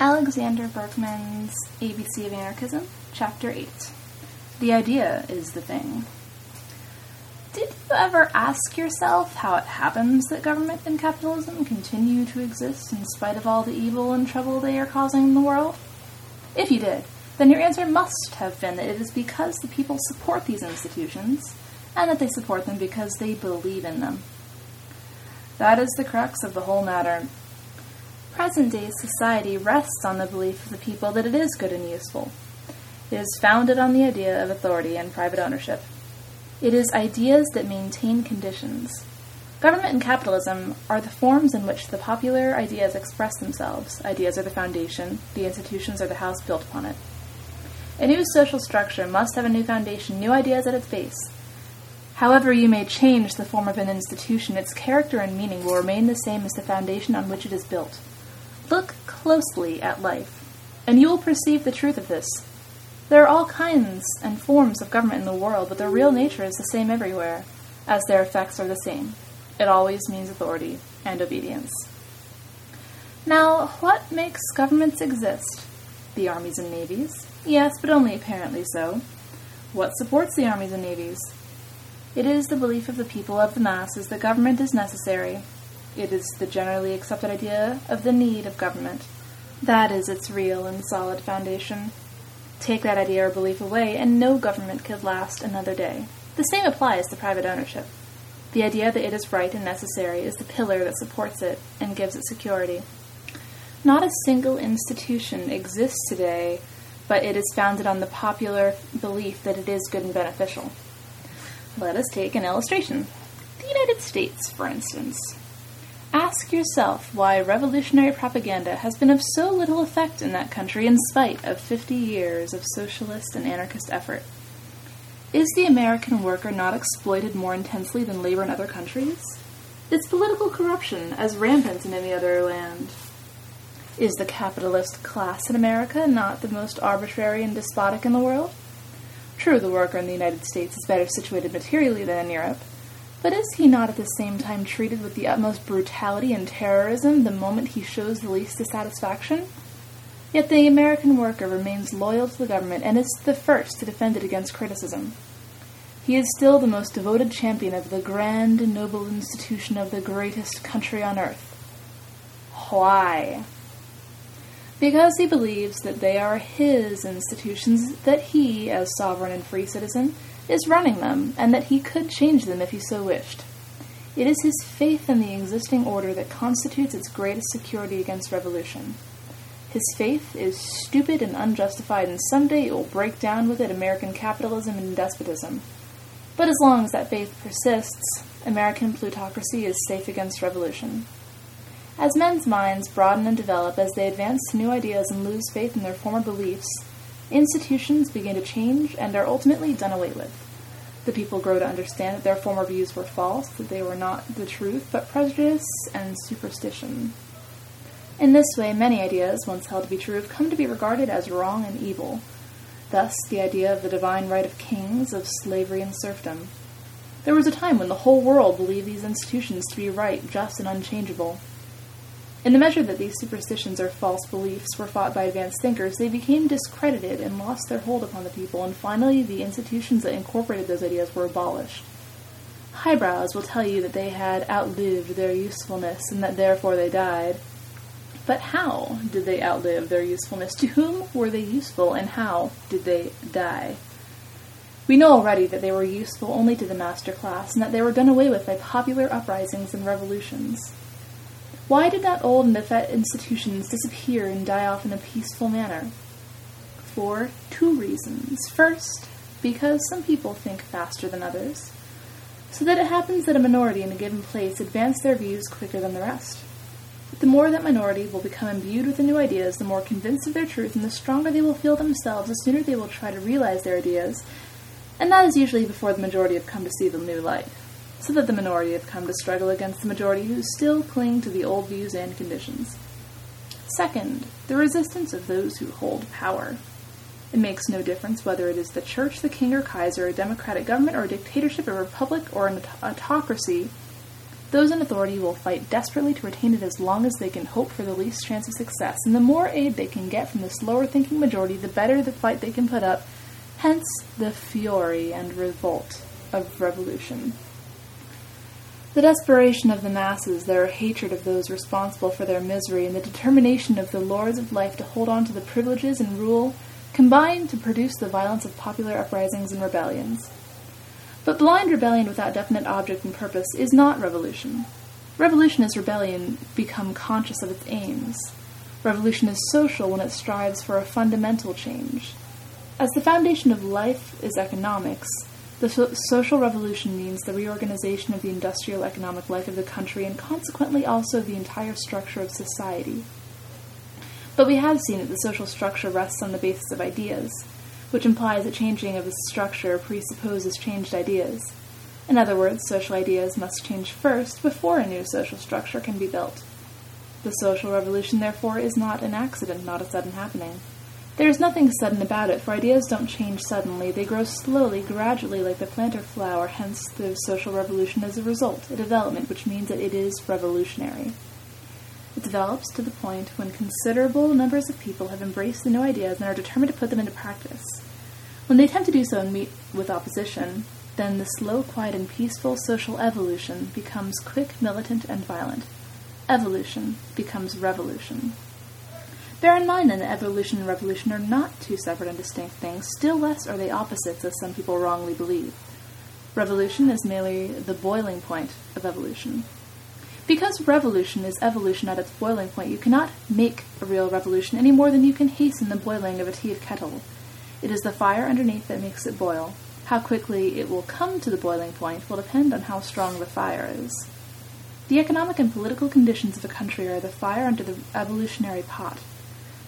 Alexander Berkman's ABC of Anarchism, Chapter 8. The idea is the thing. Did you ever ask yourself how it happens that government and capitalism continue to exist in spite of all the evil and trouble they are causing in the world? If you did, then your answer must have been that it is because the people support these institutions, and that they support them because they believe in them. That is the crux of the whole matter. Present day society rests on the belief of the people that it is good and useful. It is founded on the idea of authority and private ownership. It is ideas that maintain conditions. Government and capitalism are the forms in which the popular ideas express themselves. Ideas are the foundation, the institutions are the house built upon it. A new social structure must have a new foundation, new ideas at its base. However, you may change the form of an institution, its character and meaning will remain the same as the foundation on which it is built. Look closely at life, and you will perceive the truth of this. There are all kinds and forms of government in the world, but their real nature is the same everywhere, as their effects are the same. It always means authority and obedience. Now, what makes governments exist? The armies and navies? Yes, but only apparently so. What supports the armies and navies? It is the belief of the people of the masses that government is necessary, it is the generally accepted idea of the need of government. That is its real and solid foundation. Take that idea or belief away, and no government could last another day. The same applies to private ownership. The idea that it is right and necessary is the pillar that supports it and gives it security. Not a single institution exists today, but it is founded on the popular belief that it is good and beneficial. Let us take an illustration. The United States, for instance. Ask yourself why revolutionary propaganda has been of so little effect in that country in spite of 50 years of socialist and anarchist effort. Is the American worker not exploited more intensely than labor in other countries? Is political corruption as rampant in any other land? Is the capitalist class in America not the most arbitrary and despotic in the world? True, the worker in the United States is better situated materially than in Europe, but is he not at the same time treated with the utmost brutality and terrorism the moment he shows the least dissatisfaction? Yet the American worker remains loyal to the government and is the first to defend it against criticism. He is still the most devoted champion of the grand and noble institution of the greatest country on earth. Why? Because he believes that they are his institutions, that he, as sovereign and free citizen, is running them, and that he could change them if he so wished. It is his faith in the existing order that constitutes its greatest security against revolution. His faith is stupid and unjustified, and someday it will break down with it American capitalism and despotism. But as long as that faith persists, American plutocracy is safe against revolution. As men's minds broaden and develop as they advance to new ideas and lose faith in their former beliefs, Institutions begin to change and are ultimately done away with. The people grow to understand that their former views were false, that they were not the truth, but prejudice and superstition. In this way, many ideas, once held to be true, have come to be regarded as wrong and evil. Thus, the idea of the divine right of kings, of slavery and serfdom. There was a time when the whole world believed these institutions to be right, just, and unchangeable. In the measure that these superstitions or false beliefs were fought by advanced thinkers, they became discredited and lost their hold upon the people, and finally the institutions that incorporated those ideas were abolished. Highbrows will tell you that they had outlived their usefulness and that therefore they died. But how did they outlive their usefulness? To whom were they useful, and how did they die? We know already that they were useful only to the master class, and that they were done away with by popular uprisings and revolutions. Why did not old and effete institutions disappear and die off in a peaceful manner? For two reasons. First, because some people think faster than others, so that it happens that a minority in a given place advance their views quicker than the rest. But The more that minority will become imbued with the new ideas, the more convinced of their truth, and the stronger they will feel themselves, the sooner they will try to realize their ideas, and that is usually before the majority have come to see the new light so that the minority have come to struggle against the majority who still cling to the old views and conditions. Second, the resistance of those who hold power. It makes no difference whether it is the church, the king or kaiser, a democratic government, or a dictatorship, a republic, or an autocracy. Those in authority will fight desperately to retain it as long as they can hope for the least chance of success, and the more aid they can get from the slower thinking majority, the better the fight they can put up, hence the fury and revolt of revolution. The desperation of the masses, their hatred of those responsible for their misery, and the determination of the lords of life to hold on to the privileges and rule combine to produce the violence of popular uprisings and rebellions. But blind rebellion without definite object and purpose is not revolution. Revolution is rebellion become conscious of its aims. Revolution is social when it strives for a fundamental change. As the foundation of life is economics, the so- social revolution means the reorganization of the industrial economic life of the country and consequently also the entire structure of society. But we have seen that the social structure rests on the basis of ideas, which implies that changing of the structure presupposes changed ideas. In other words, social ideas must change first before a new social structure can be built. The social revolution, therefore, is not an accident, not a sudden happening. There is nothing sudden about it, for ideas don't change suddenly. They grow slowly, gradually, like the plant or flower, hence the social revolution is a result, a development, which means that it is revolutionary. It develops to the point when considerable numbers of people have embraced the new ideas and are determined to put them into practice. When they attempt to do so and meet with opposition, then the slow, quiet, and peaceful social evolution becomes quick, militant, and violent. Evolution becomes revolution. Bear in mind then that evolution and revolution are not two separate and distinct things, still less are they opposites, as some people wrongly believe. Revolution is merely the boiling point of evolution. Because revolution is evolution at its boiling point, you cannot make a real revolution any more than you can hasten the boiling of a tea kettle. It is the fire underneath that makes it boil. How quickly it will come to the boiling point will depend on how strong the fire is. The economic and political conditions of a country are the fire under the evolutionary pot.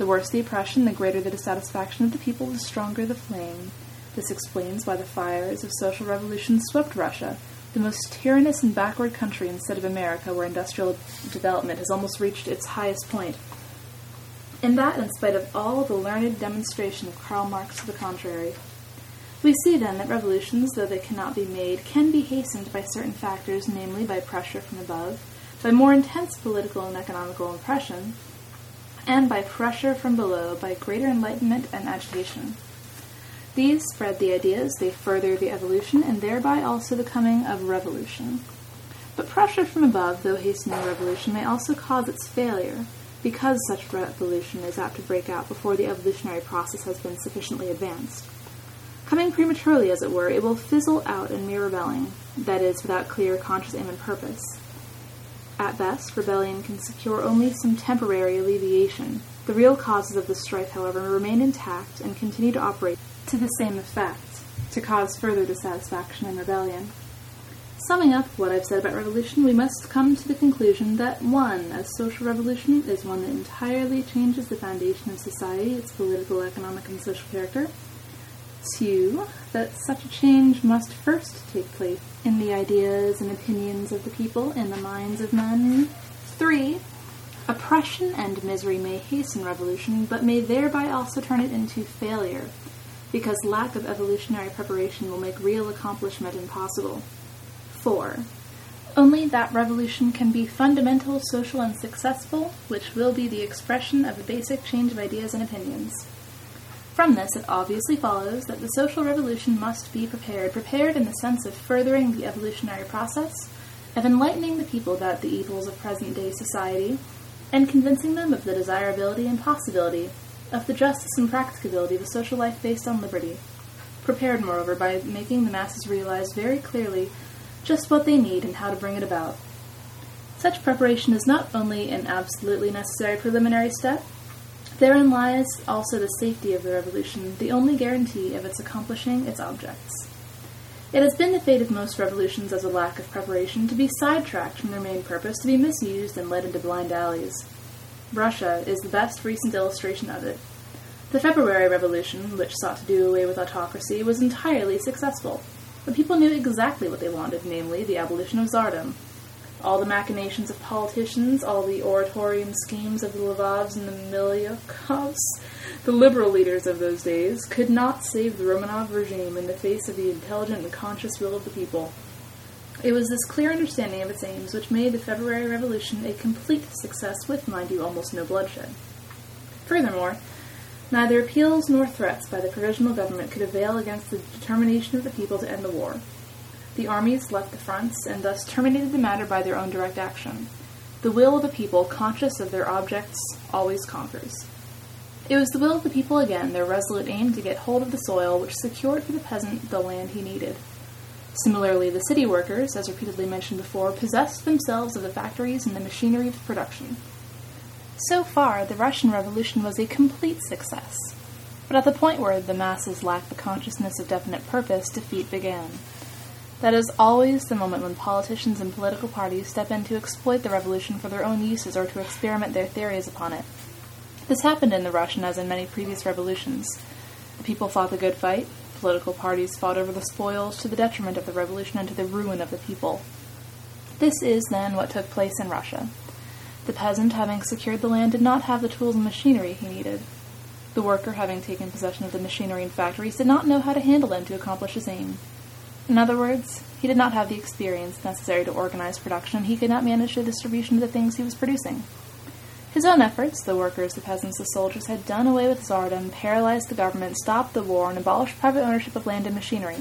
The worse the oppression, the greater the dissatisfaction of the people, the stronger the flame. This explains why the fires of social revolution swept Russia, the most tyrannous and backward country instead of America, where industrial development has almost reached its highest point. And that in spite of all the learned demonstration of Karl Marx to the contrary. We see then that revolutions, though they cannot be made, can be hastened by certain factors, namely by pressure from above, by more intense political and economical oppression, and by pressure from below by greater enlightenment and agitation. These spread the ideas, they further the evolution, and thereby also the coming of revolution. But pressure from above, though hastening revolution, may also cause its failure, because such revolution is apt to break out before the evolutionary process has been sufficiently advanced. Coming prematurely, as it were, it will fizzle out in mere rebelling, that is, without clear, conscious aim and purpose. At best, rebellion can secure only some temporary alleviation. The real causes of the strife, however, remain intact and continue to operate to the same effect, to cause further dissatisfaction and rebellion. Summing up what I've said about revolution, we must come to the conclusion that 1. A social revolution is one that entirely changes the foundation of society, its political, economic, and social character. 2. That such a change must first take place in the ideas and opinions of the people, in the minds of men. 3. Oppression and misery may hasten revolution, but may thereby also turn it into failure, because lack of evolutionary preparation will make real accomplishment impossible. 4. Only that revolution can be fundamental, social, and successful, which will be the expression of a basic change of ideas and opinions. From this, it obviously follows that the social revolution must be prepared, prepared in the sense of furthering the evolutionary process, of enlightening the people about the evils of present day society, and convincing them of the desirability and possibility of the justice and practicability of a social life based on liberty. Prepared, moreover, by making the masses realize very clearly just what they need and how to bring it about. Such preparation is not only an absolutely necessary preliminary step, Therein lies also the safety of the revolution, the only guarantee of its accomplishing its objects. It has been the fate of most revolutions as a lack of preparation to be sidetracked from their main purpose, to be misused and led into blind alleys. Russia is the best recent illustration of it. The February Revolution, which sought to do away with autocracy, was entirely successful. The people knew exactly what they wanted, namely the abolition of czardom, all the machinations of politicians, all the oratorian schemes of the Lvovs and the Milyukovs, the liberal leaders of those days, could not save the Romanov regime in the face of the intelligent and conscious will of the people. It was this clear understanding of its aims which made the February Revolution a complete success with, mind you, almost no bloodshed. Furthermore, neither appeals nor threats by the provisional government could avail against the determination of the people to end the war. The armies left the fronts and thus terminated the matter by their own direct action. The will of the people, conscious of their objects, always conquers. It was the will of the people again, their resolute aim to get hold of the soil which secured for the peasant the land he needed. Similarly, the city workers, as repeatedly mentioned before, possessed themselves of the factories and the machinery of production. So far, the Russian Revolution was a complete success. But at the point where the masses lacked the consciousness of definite purpose, defeat began. That is always the moment when politicians and political parties step in to exploit the revolution for their own uses or to experiment their theories upon it. This happened in the Russian as in many previous revolutions. The people fought the good fight, political parties fought over the spoils to the detriment of the revolution and to the ruin of the people. This is, then, what took place in Russia. The peasant, having secured the land, did not have the tools and machinery he needed. The worker, having taken possession of the machinery and factories, did not know how to handle them to accomplish his aim. In other words, he did not have the experience necessary to organize production, and he could not manage the distribution of the things he was producing. His own efforts, the workers, the peasants, the soldiers, had done away with Tsardom, paralyzed the government, stopped the war, and abolished private ownership of land and machinery.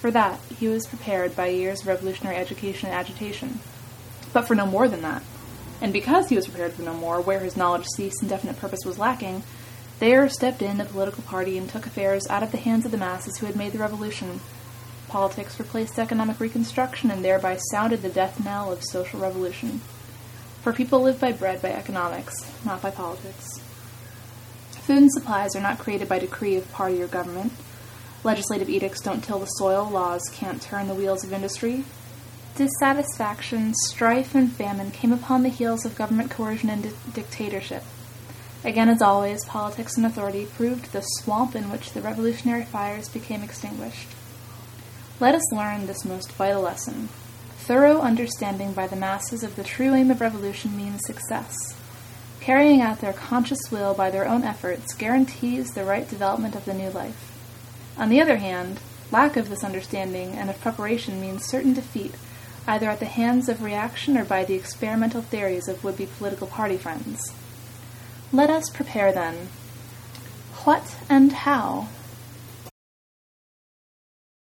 For that, he was prepared by years of revolutionary education and agitation. But for no more than that. And because he was prepared for no more, where his knowledge ceased and definite purpose was lacking, there stepped in the political party and took affairs out of the hands of the masses who had made the revolution. Politics replaced economic reconstruction and thereby sounded the death knell of social revolution. For people live by bread by economics, not by politics. Food and supplies are not created by decree of party or government. Legislative edicts don't till the soil, laws can't turn the wheels of industry. Dissatisfaction, strife, and famine came upon the heels of government coercion and di- dictatorship. Again, as always, politics and authority proved the swamp in which the revolutionary fires became extinguished. Let us learn this most vital lesson Thorough understanding by the masses of the true aim of revolution means success. Carrying out their conscious will by their own efforts guarantees the right development of the new life. On the other hand, lack of this understanding and of preparation means certain defeat, either at the hands of reaction or by the experimental theories of would be political party friends. Let us prepare then. What and how